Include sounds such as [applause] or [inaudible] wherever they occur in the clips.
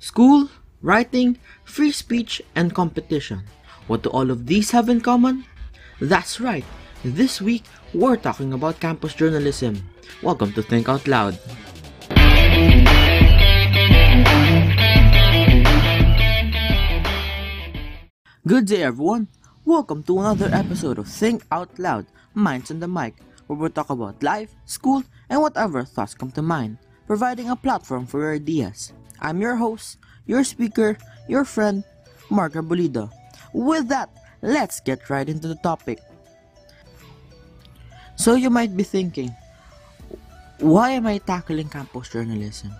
School, writing, free speech, and competition. What do all of these have in common? That's right. This week, we're talking about campus journalism. Welcome to Think Out Loud. Good day, everyone. Welcome to another episode of Think Out Loud, Minds on the Mic, where we talk about life, school, and whatever thoughts come to mind, providing a platform for your ideas. I'm your host, your speaker, your friend, Mark Arbolito. With that, let's get right into the topic. So you might be thinking, why am I tackling campus journalism?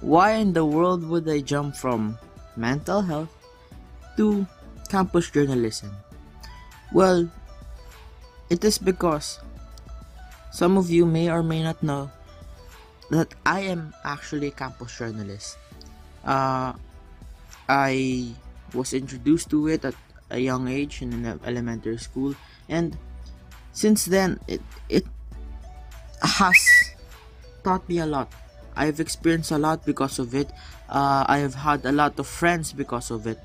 Why in the world would I jump from mental health to campus journalism? Well, it is because some of you may or may not know that I am actually a campus journalist. Uh, I was introduced to it at a young age in an elementary school, and since then it it has taught me a lot. I've experienced a lot because of it. Uh, I have had a lot of friends because of it.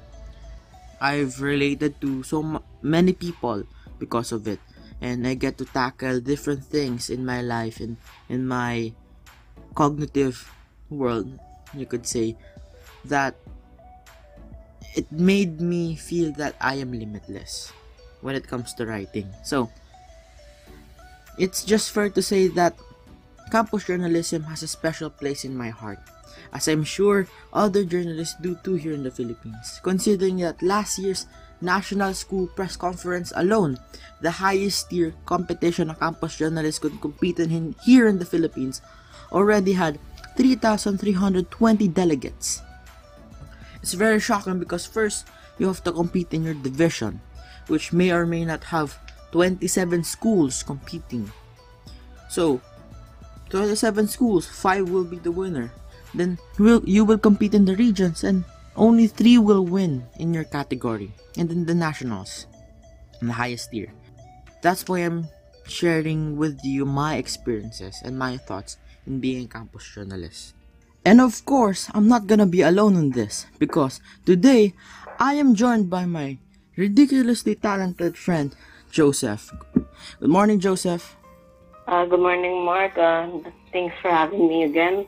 I've related to so m- many people because of it, and I get to tackle different things in my life and in my cognitive world, you could say that it made me feel that I am limitless when it comes to writing. So, it's just fair to say that campus journalism has a special place in my heart, as I'm sure other journalists do too here in the Philippines, considering that last year's National School Press Conference alone, the highest tier competition a campus journalist could compete in here in the Philippines, already had 3,320 delegates. It's very shocking because first, you have to compete in your division, which may or may not have 27 schools competing. So, 27 schools, 5 will be the winner. Then you will, you will compete in the regions and only 3 will win in your category and in the nationals, in the highest tier. That's why I'm sharing with you my experiences and my thoughts in being campus journalist. And of course, I'm not gonna be alone in this because today I am joined by my ridiculously talented friend Joseph. Good morning, Joseph. Uh, good morning, Mark. Uh, thanks for having me again.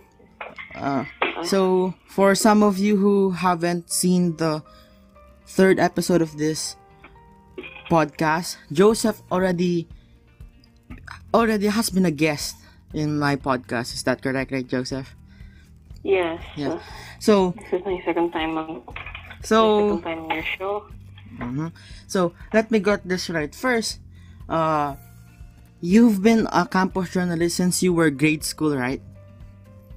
Uh, so, for some of you who haven't seen the third episode of this podcast, Joseph already already has been a guest in my podcast. Is that correct, right, Joseph? Yes. Yeah. uh, So, this is my second time on so second time on your show. Mhm. So let me get this right. First, uh, you've been a campus journalist since you were grade school, right?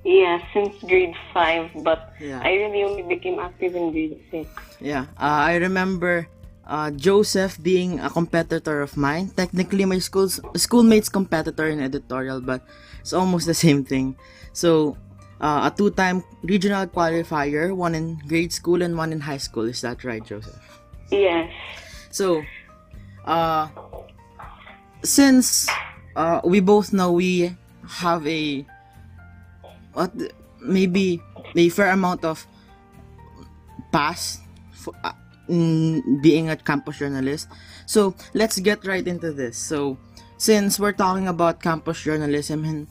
Yeah, since grade five, but Yeah. I really only became active in grade six. Yeah. Uh, I remember uh, Joseph being a competitor of mine. Technically, my school's schoolmate's competitor in editorial, but it's almost the same thing. So. Uh, a two-time regional qualifier, one in grade school and one in high school. Is that right, Joseph? Yes. So, uh, since uh, we both know we have a what maybe a fair amount of past uh, being a campus journalist, so let's get right into this. So, since we're talking about campus journalism and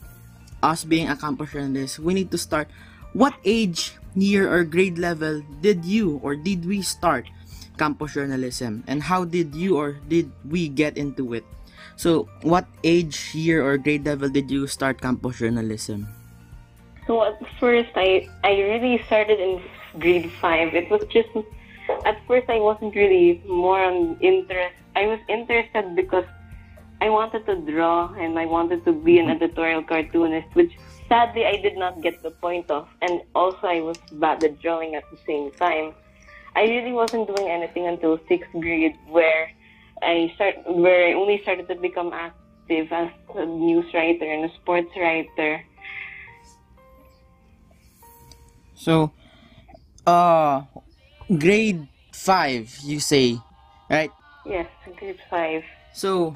us being a campus journalist, we need to start. What age, year, or grade level did you or did we start campus journalism and how did you or did we get into it so what age year or grade level did you start campus journalism So at first, I I really started in grade five. It was just at first I wasn't really more on interest. I was interested because I wanted to draw and I wanted to be an editorial cartoonist, which sadly I did not get the point of. And also I was bad at drawing at the same time. I really wasn't doing anything until sixth grade, where I start where I only started to become active as a news writer and a sports writer. so uh grade 5 you say right Yes, grade five. so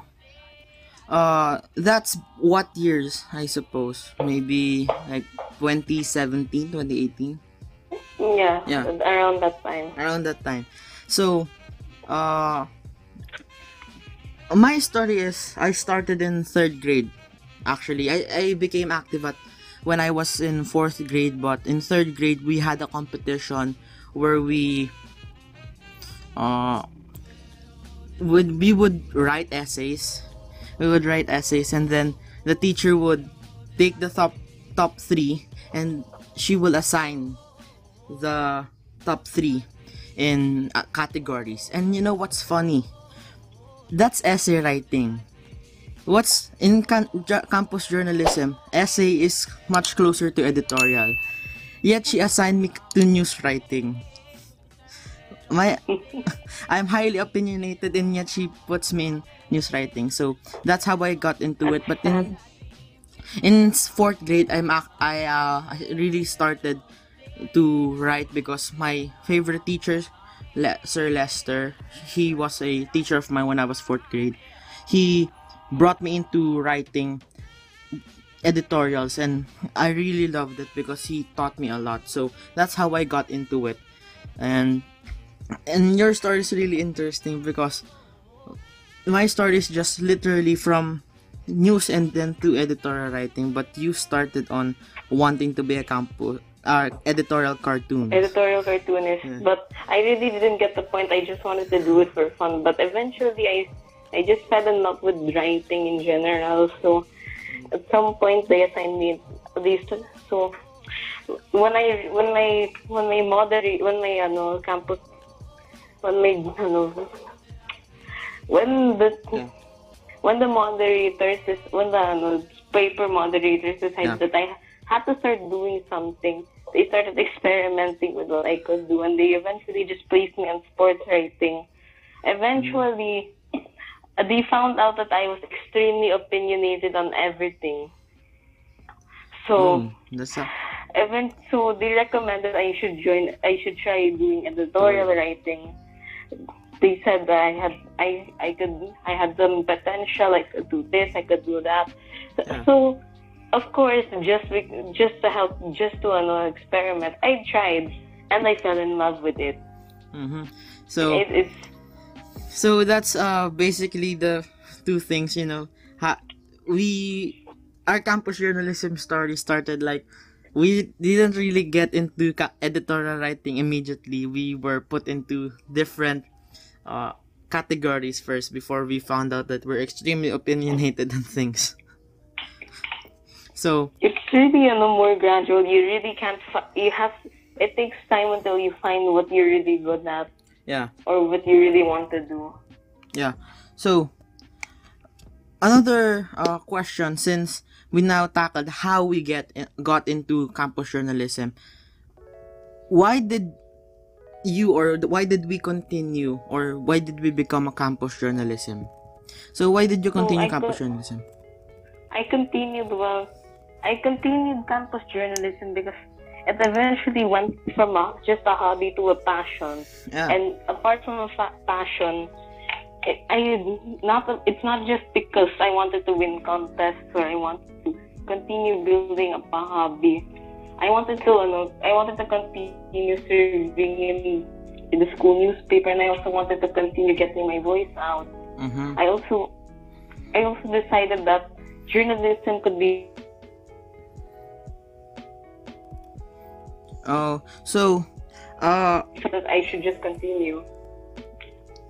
uh that's what years i suppose maybe like 2017 2018 Yeah, Yeah. around that time. around that time. So, uh, my story is I started in third grade. Actually, I, I became active at when I was in fourth grade, but in third grade we had a competition where we uh would we would write essays. We would write essays and then the teacher would take the top top three and she will assign the top three in uh, categories. And you know what's funny? That's essay writing. What's in campus journalism? Essay is much closer to editorial. Yet she assigned me to news writing. My, [laughs] I'm highly opinionated, and yet she puts me in news writing. So that's how I got into it. But in in fourth grade, I'm I uh, really started to write because my favorite teacher, Le- Sir Lester, he was a teacher of mine when I was fourth grade. He brought me into writing editorials and I really loved it because he taught me a lot. So that's how I got into it. And and your story is really interesting because my story is just literally from news and then to editorial writing but you started on wanting to be a campus uh, editorial cartoon editorial cartoonist. Yeah. But I really didn't get the point. I just wanted to do it for fun. But eventually, I I just fell in love with writing in general. So at some point, they assigned me these. two- So when I when my when my moderate when my ano campus when my ano when the Yeah. when the moderators is when the ano, paper moderators decided Yeah. that I had to start doing something. They started [laughs] experimenting with what I could do, and they eventually just placed me on sports writing. Mm-hmm. Eventually, they found out that I was extremely opinionated on everything. So, Mm, a, even so, they recommended I should join. I should try doing editorial writing. They said that I had, I, I could, I had some potential. I could do this. I could do that. So, Yeah. so of course, just just to help, just to uh, experiment, I tried, and I fell in love with it. mhm. so It is so that's uh basically the two things you know ha- we our campus journalism story started like we didn't really get into ca- editorial writing immediately we were put into different uh categories first before we found out that we're extremely opinionated on things so it's really you know more gradual. You really can't. Fi- you have. It takes time until you find what you're really good at yeah or what you really want to do. Yeah. So another uh, question since we now tackled how we get got into campus journalism. Why did you or why did we continue or why did we become a campus journalism? So why did you continue I campus go- journalism? I continued well. I continued campus journalism because it eventually went from a, just a hobby to a passion. Yeah. And apart from a fa- passion, it, I not it's not just because I wanted to win contests or I wanted to continue building up a hobby. I wanted to ano, I wanted to continue serving in, in the school newspaper, and I also wanted to continue getting my voice out. Mhm. I also I also decided that journalism could be Oh, so uh I should just continue.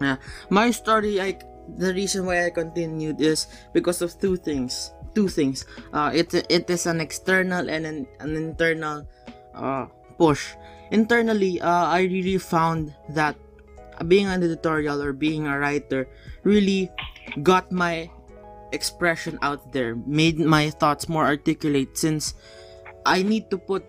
Yeah. My story, I the reason why I continued is because of two things. Two things. Uh, it it is an external and an, an internal uh, push. Internally, uh, I really found that being an editorial or being a writer really got my expression out there, made my thoughts more articulate since I need to put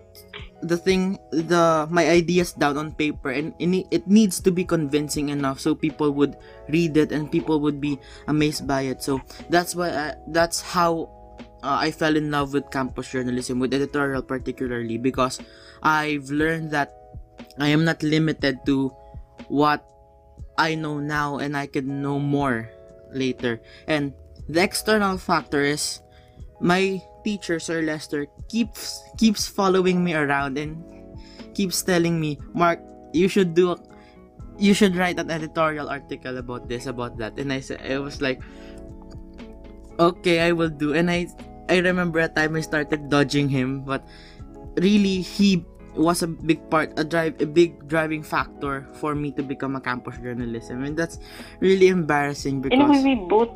the thing the my ideas down on paper and it needs to be convincing enough so people would read it and people would be amazed by it. So that's why I, that's how uh, I fell in love with campus journalism with editorial particularly because I've learned that I am not limited to what I know now and I can know more later. And the external factor is my teacher Sir Lester keeps keeps following me around and keeps telling me, Mark, you should do, a, you should write an editorial article about this, about that. And I said, I was like, okay, I will do. And I, I remember a time I started dodging him, but really he was a big part, a drive, a big driving factor for me to become a campus journalist. I mean, that's really embarrassing because. We both.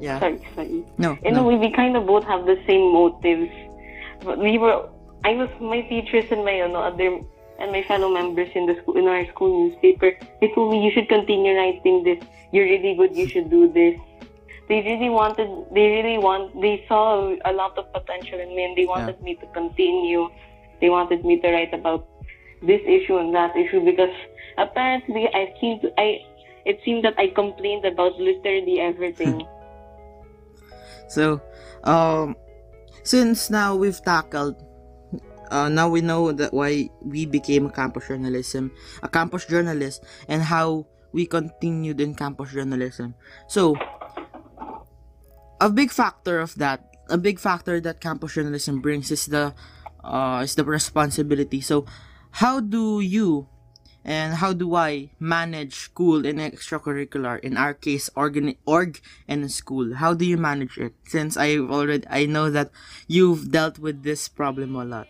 Yeah. Sorry, sorry. No. In no. a way, we kind of both have the same motives. But we were. I was my teachers and my ano, other and my fellow members in the school in our school newspaper. They told me you should continue writing this. You're really good. You should do this. They really wanted. They really want. They saw a lot of potential in me, and they wanted me to continue. They wanted me to write about this issue and that issue because apparently I seemed I. It seemed that I complained about literally everything. So, um, since now we've tackled, uh, now we know that why we became a campus journalism, a campus journalist, and how we continued in campus journalism. So, a big factor of that, a big factor that campus journalism brings is the, uh, is the responsibility. So, how do you and how do I manage school and extracurricular? In our case, organ org and school. How do you manage it? Since I've already I know that you've dealt with this problem a lot.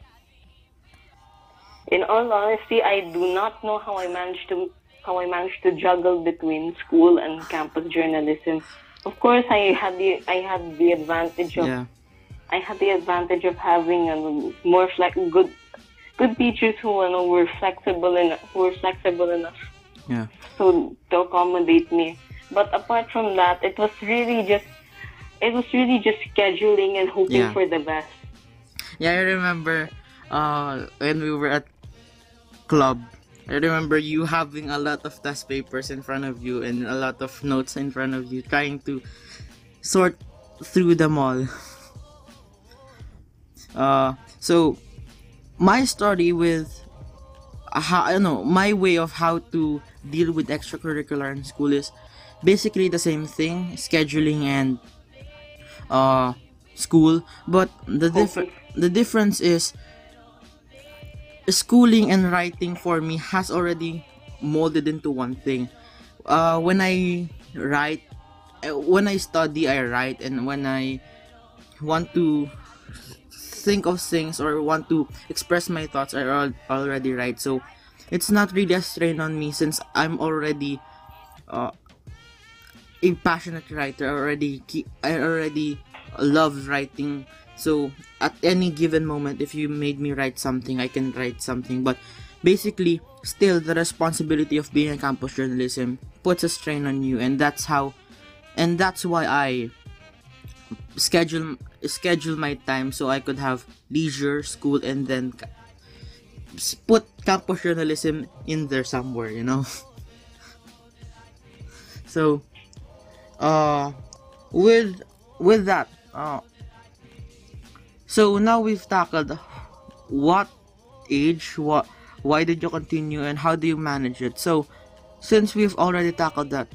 In all honesty, I do not know how I managed to how I managed to juggle between school and campus journalism. Of course, I had the I had the advantage of Yeah. I had the advantage of having a more flex good good teachers who you know, were flexible and who were flexible enough Yeah. to to accommodate me. But apart from that, it was really just it was really just scheduling and hoping Yeah. for the best. Yeah, I remember uh when we were at club. I remember you having a lot of test papers in front of you and a lot of notes in front of you trying to sort through them all. Uh so my story with how I know my way of how to deal with extracurricular in school is basically the same thing scheduling and uh school. But the different the difference is schooling and writing for me has already molded into one thing. Uh when i write uh, when i study i write. And when i want to think of things or want to express my thoughts i al- already right. so it's not really a strain on me since i'm already uh, a passionate writer. Already i already love writing. So at any given moment if you made me write something i can write something. But basically still the responsibility of being a campus journalism puts a strain on you. And that's how and that's why i schedule schedule my time so i could have leisure school and then put campus journalism in there somewhere you know? [laughs] So uh with with that uh so now we've tackled what age what why did you continue and how do you manage it? So since we've already tackled that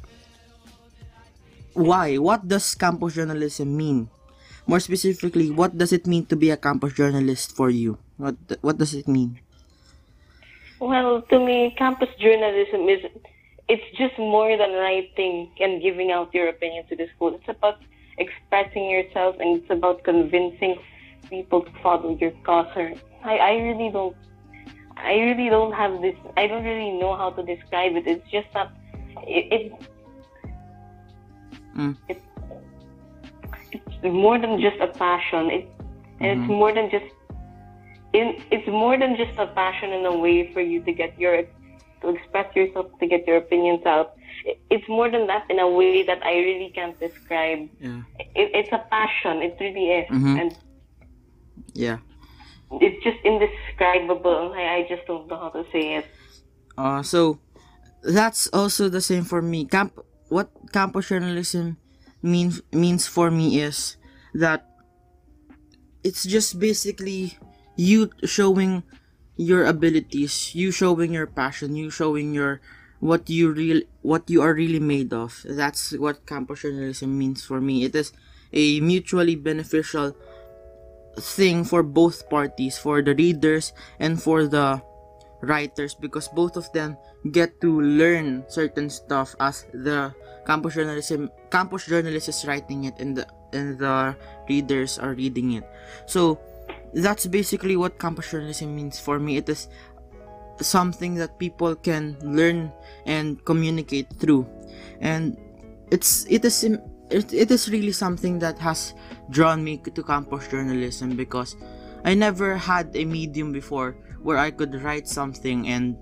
why? What does campus journalism mean more specifically what does it mean to be a campus journalist for you what what does it mean Well, to me, campus journalism is it's just more than writing and giving out your opinion to the school. It's about expressing yourself and it's about convincing people to follow your cause. Or I, I really don't I really don't have this I don't really know how to describe it. It's just that it, it Mm. it it's more than just a passion. It and it's more than just in, it's more than just a passion in a way for you to get your to express yourself to get your opinions out. It- it's more than that in a way that i really can't describe. Yeah. It, it's a passion. It really is. Mhm. and yeah. it's just indescribable. I, I just don't know how to say it. Uh, so that's also the same for me. Camp, what campus journalism means means for me is that it's just basically you showing your abilities, you showing your passion, you showing your what you real what you are really made of. That's what campus journalism means for me. It is a mutually beneficial thing for both parties, for the readers and for the writers because both of them get to learn certain stuff as the campus journalism campus journalist is writing it and the and the readers are reading it. So that's basically what campus journalism means for me. It is something that people can learn and communicate through and it's it is it, it is really something that has drawn me to campus journalism because I never had a medium before where I could write something and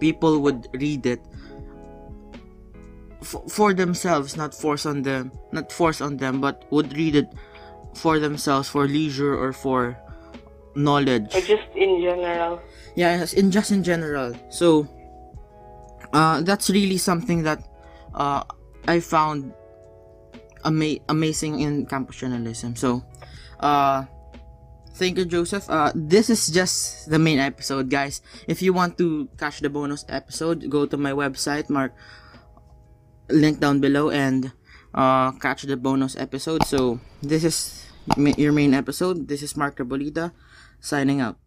people would read it f- for themselves not force on them not force on them but would read it for themselves for leisure or for knowledge. Or just in general. yeah yes, in just in general. So uh, that's really something that uh, i found ama- amazing in campus journalism. So uh, thank you joseph. Uh, this is just the main episode guys. If you want to catch the bonus episode go to my website mark link down below and uh, catch the bonus episode. So this is your main episode. This is mark Rebolita signing out